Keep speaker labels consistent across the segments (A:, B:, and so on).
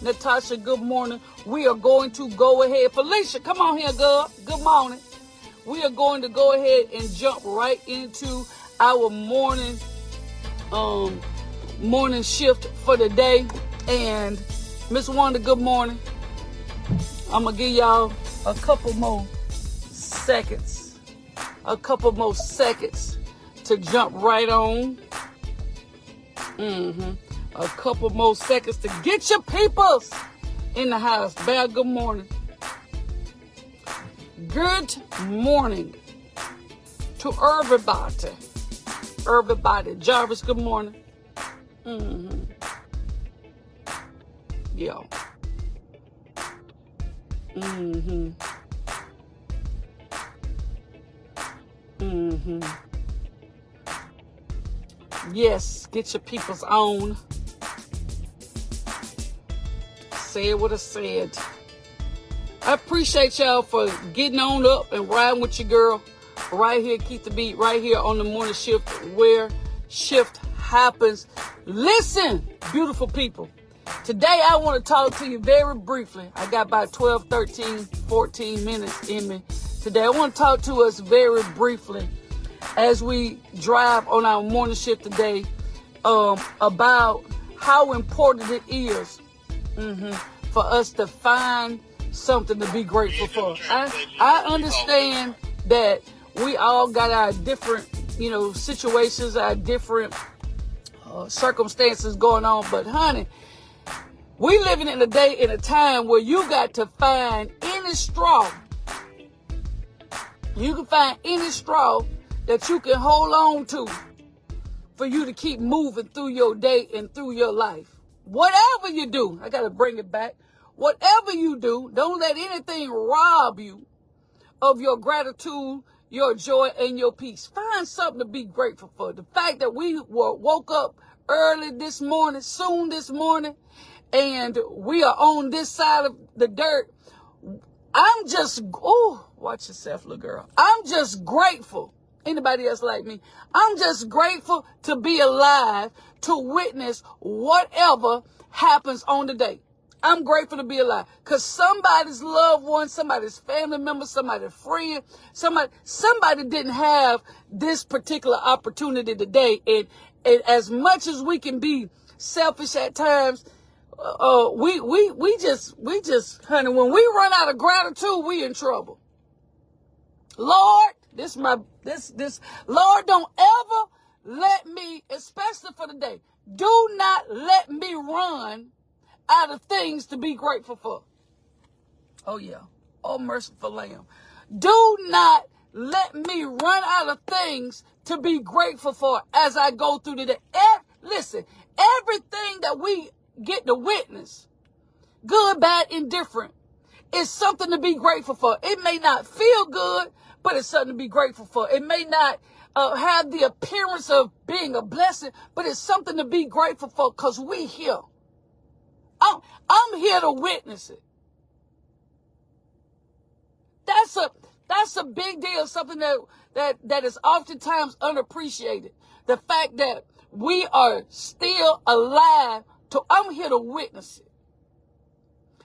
A: Natasha, good morning. We are going to go ahead. Felicia, come on here, girl. Good morning. We are going to go ahead and jump right into our morning um morning shift for the day. And Miss Wanda, good morning. I'm gonna give y'all a couple more seconds. A couple more seconds to jump right on. Mm-hmm. A couple more seconds to get your peoples in the house. Bad good morning. Good morning to everybody. Everybody. Jarvis, good morning. Mm-hmm. Yeah. Mm-hmm. Mm-hmm. Yes, get your people's own. Say what I said. I appreciate y'all for getting on up and riding with your girl right here. Keep the beat right here on the morning shift where shift happens. Listen, beautiful people. Today I want to talk to you very briefly. I got about 12, 13, 14 minutes in me. Today I want to talk to us very briefly as we drive on our morning shift today um, about how important it is mm-hmm, for us to find something to be grateful for. I, I understand that we all got our different, you know, situations, our different uh, circumstances going on, but honey, we living in a day in a time where you got to find any straw. You can find any straw that you can hold on to for you to keep moving through your day and through your life. Whatever you do, I got to bring it back. Whatever you do, don't let anything rob you of your gratitude, your joy, and your peace. Find something to be grateful for. The fact that we were woke up early this morning, soon this morning, and we are on this side of the dirt. I'm just, oh, watch yourself, little girl. I'm just grateful. Anybody else like me? I'm just grateful to be alive to witness whatever happens on the day. I'm grateful to be alive because somebody's loved one, somebody's family member, somebody's friend, somebody, somebody didn't have this particular opportunity today. And, and as much as we can be selfish at times, uh, we, we, we just, we just, honey, when we run out of gratitude, we in trouble. Lord, this my, this, this, Lord, don't ever let me, especially for the day, do not let me run out of things to be grateful for. Oh yeah. Oh merciful lamb. Do not let me run out of things to be grateful for as I go through the day. listen, everything that we get to witness, good, bad, indifferent, is something to be grateful for. It may not feel good, but it's something to be grateful for. It may not uh, have the appearance of being a blessing, but it's something to be grateful for because we here. I'm, I'm here to witness it. That's a that's a big deal, something that that that is oftentimes unappreciated. The fact that we are still alive to I'm here to witness it.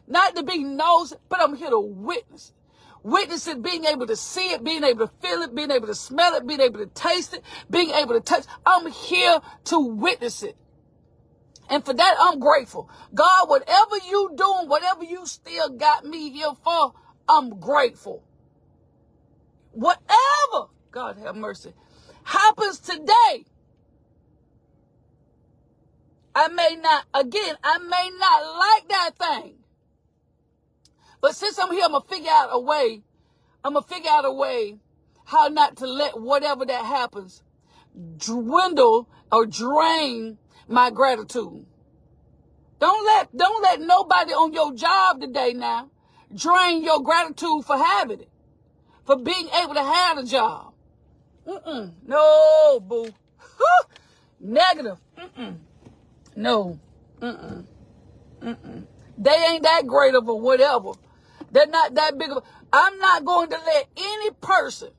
A: Not to be nosy, but I'm here to witness it. Witness it, being able to see it, being able to feel it, being able to smell it, being able to taste it, being able to touch. I'm here to witness it. And for that, I'm grateful. God, whatever you doing, whatever you still got me here for, I'm grateful. Whatever, God have mercy, happens today, I may not, again, I may not like that thing. But since I'm here, I'm going to figure out a way, I'm going to figure out a way how not to let whatever that happens dwindle or drain my gratitude. Don't let don't let nobody on your job today now drain your gratitude for having it, for being able to have a job. Mm-mm. No, boo. Negative. Mm-mm. No. Mm-mm. Mm-mm. They ain't that great of a whatever. They're not that big of. I'm not going to let any person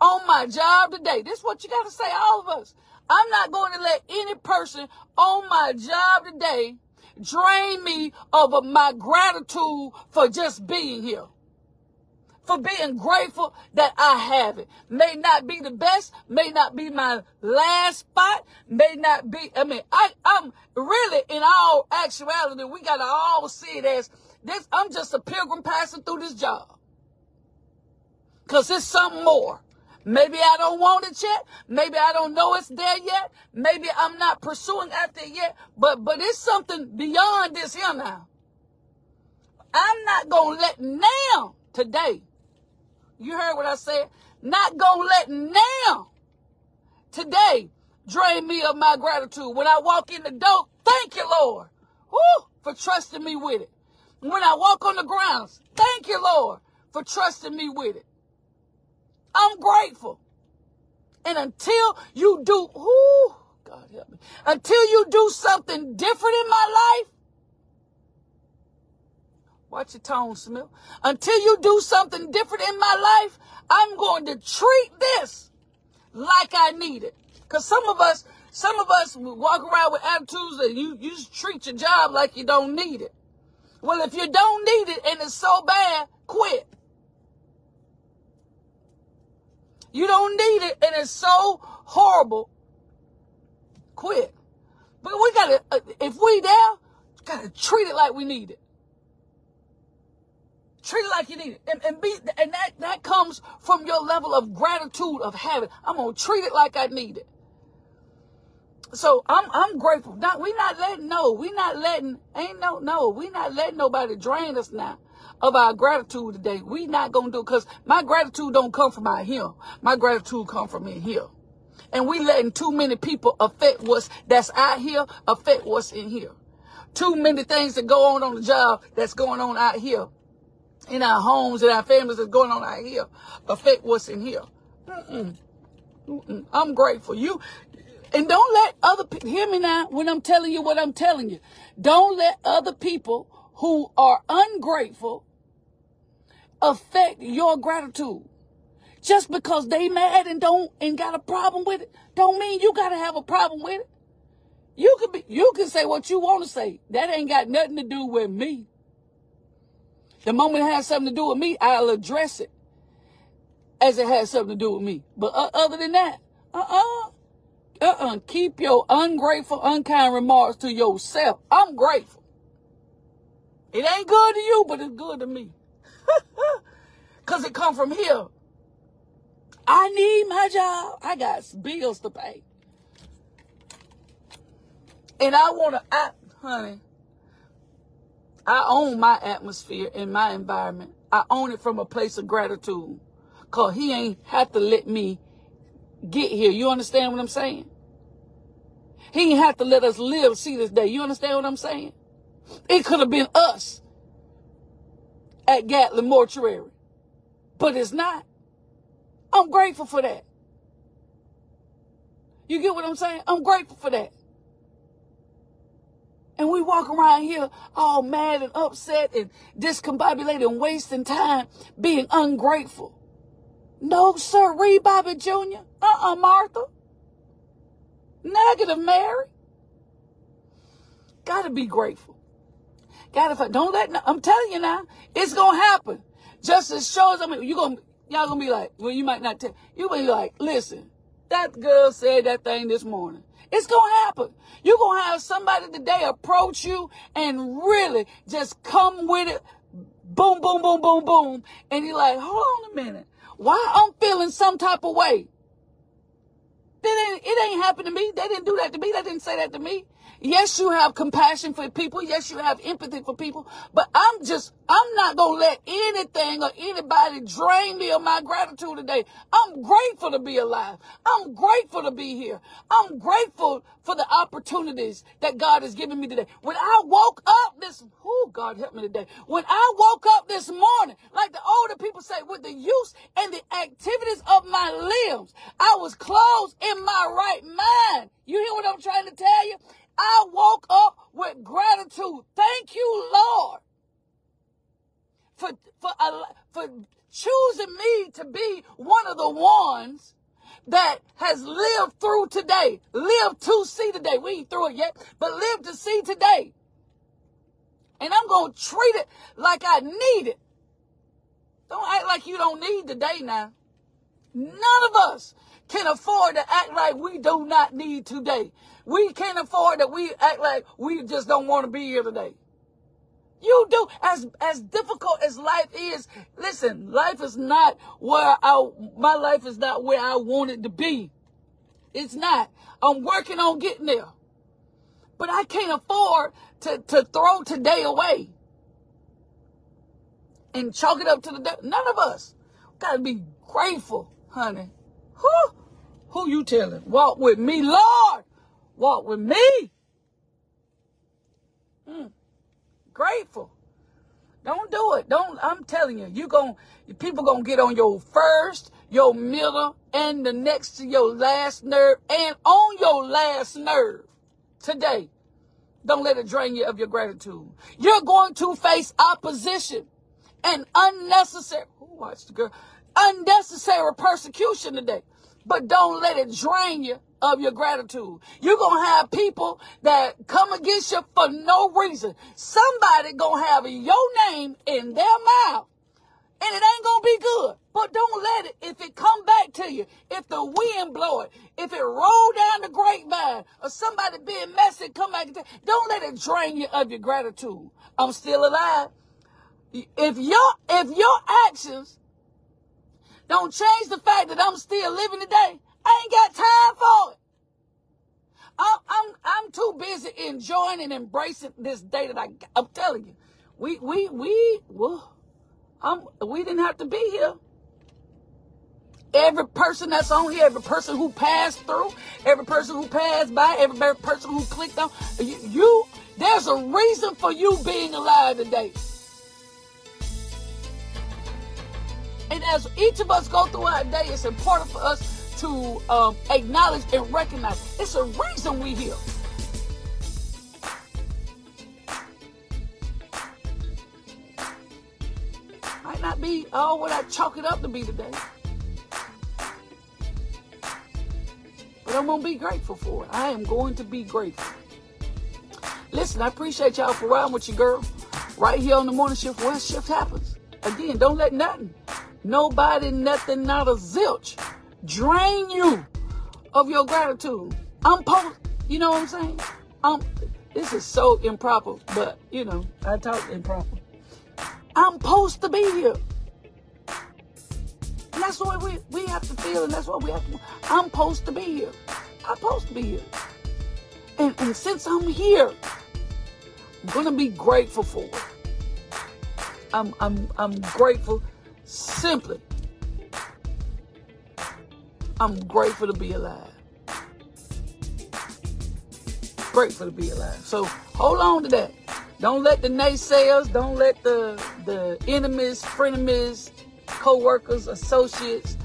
A: on my job today. This is what you got to say, all of us. I'm not going to let any person on my job today drain me of my gratitude for just being here for being grateful that I have it. May not be the best, may not be my last spot, may not be, I mean, I, really in all actuality, we gotta all see it as this, I'm just a pilgrim passing through this job. Cause it's something more. Maybe I don't want it yet. Maybe I don't know it's there yet. Maybe I'm not pursuing after it yet. But but it's something beyond this here now. I'm not gonna let now today you heard what I said? Not gonna let now, today, drain me of my gratitude. When I walk in the door, thank you, Lord, for trusting me with it. When I walk on the grounds, thank you, Lord, for trusting me with it. I'm grateful. And until you do, whoo, God help me, until you do something different in my life, Watch your tone, Smith. Until you do something different in my life, I'm going to treat this like I need it. Because some of us, some of us walk around with attitudes that you, you treat your job like you don't need it. Well, if you don't need it and it's so bad, quit. You don't need it and it's so horrible, quit. But we gotta, uh, if we there, gotta treat it like we need it. Treat it like you need it. And, and be and that, that comes from your level of gratitude of having. I'm gonna treat it like I need it. So I'm I'm grateful. Not we not letting no, we not letting ain't no no, we not letting nobody drain us now of our gratitude today. We not gonna do because my gratitude don't come from out here. My gratitude come from in here. And we letting too many people affect what's that's out here, affect what's in here. Too many things that go on on the job that's going on out here in our homes and our families that's going on out here affect what's in here. Mm-mm. Mm-mm. I'm grateful. You and don't let other people hear me now when I'm telling you what I'm telling you. Don't let other people who are ungrateful affect your gratitude. Just because they mad and don't and got a problem with it, don't mean you gotta have a problem with it. You can be you can say what you want to say. That ain't got nothing to do with me. The moment it has something to do with me, I'll address it as it has something to do with me. But uh, other than that, uh-uh. Uh-uh. Keep your ungrateful, unkind remarks to yourself. I'm grateful. It ain't good to you, but it's good to me. Because it come from here. I need my job. I got bills to pay. And I want to, I, honey, I own my atmosphere and my environment. I own it from a place of gratitude. Cause he ain't have to let me get here. You understand what I'm saying? He ain't have to let us live, see this day. You understand what I'm saying? It could have been us at Gatlin Mortuary. But it's not. I'm grateful for that. You get what I'm saying? I'm grateful for that. And we walk around here all mad and upset and discombobulated and wasting time being ungrateful. No, sir, read Bobby Jr. Uh-uh, Martha. Negative, Mary. Gotta be grateful. Gotta, don't let, I'm telling you now, it's gonna happen. Just as as I mean, you gonna, y'all gonna be like, well, you might not tell, you be like, listen, that girl said that thing this morning. It's going to happen. You're going to have somebody today approach you and really just come with it. Boom, boom, boom, boom, boom. And you're like, hold on a minute. Why I'm feeling some type of way? It ain't, it ain't happened to me. They didn't do that to me. They didn't say that to me. Yes, you have compassion for people. Yes, you have empathy for people. But I'm just, I'm not going to let anything or anybody drain me of my gratitude today. I'm grateful to be alive. I'm grateful to be here. I'm grateful for the opportunities that God has given me today. When I woke up this, oh, God help me today. When I woke up this morning, say, with the use and the activities of my limbs, I was closed in my right mind. You hear what I'm trying to tell you? I woke up with gratitude. Thank you, Lord, for for for choosing me to be one of the ones that has lived through today, lived to see today. We ain't through it yet, but lived to see today. And I'm going to treat it like I need it. Don't act like you don't need the day now. None of us can afford to act like we do not need today. We can't afford that we act like we just don't want to be here today. You do as as difficult as life is. Listen, life is not where I my life is not where I want it to be. It's not. I'm working on getting there. But I can't afford to, to throw today away and chalk it up to the day. None of us. Gotta be grateful, honey. Who? Who you telling? Walk with me, Lord. Walk with me. Mm. Grateful. Don't do it. Don't. I'm telling you, you gonna people gonna get on your first, your middle, and the next to your last nerve, and on your last nerve today. Don't let it drain you of your gratitude. You're going to face opposition and unnecessary. Watch the girl. Unnecessary persecution today. But don't let it drain you of your gratitude. You're going to have people that come against you for no reason. Somebody going to have your name in their mouth and it ain't going to be good. But don't let it, if it come back to you, if the wind blow it, if it roll down the grapevine or somebody being messy come back, don't let it drain you of your gratitude. I'm still alive. If your, if your actions don't change the fact that I'm still living today, I ain't got time for it. I'm, I'm, I'm too busy enjoying and embracing this day that I, I'm telling you. We, we, we, well, I'm, we didn't have to be here. Every person that's on here, every person who passed through, every person who passed by, every person who clicked on, you, you there's a reason for you being alive today. And as each of us go through our day, it's important for us to um, acknowledge and recognize it's a reason we here. Might not be all what I chalk it up to be today. But I'm going to be grateful for it. I am going to be grateful. Listen, I appreciate y'all for riding with your girl right here on the morning shift where shift happens. Again, don't let nothing, nobody, nothing, not a zilch drain you of your gratitude. I'm post, you know what I'm saying? I'm, this is so improper, but you know, I talk improper. I'm supposed to be here. And that's what we, we have to feel, and that's what we have to I'm supposed to be here. I'm supposed to be here. And, and since I'm here, I'm gonna be grateful for it. I'm I'm I'm grateful simply I'm grateful to be alive. Grateful to be alive. So hold on to that. Don't let the naysayers, don't let the the enemies, frenemies, co-workers, associates,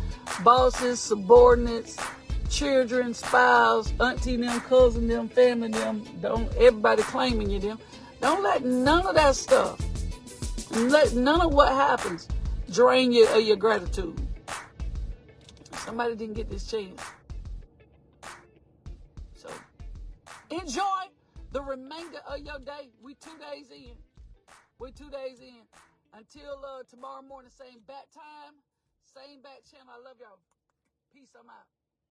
A: bosses, subordinates, children, spouse, auntie them, cousin them, family them, don't everybody claiming you them. Don't let none of that stuff, let none of what happens drain you of your gratitude. Somebody didn't get this chance. So enjoy the remainder of your day. We two days in. We two days in. Until uh, tomorrow morning, same bat time, same bat channel. I love y'all. Peace. I'm out.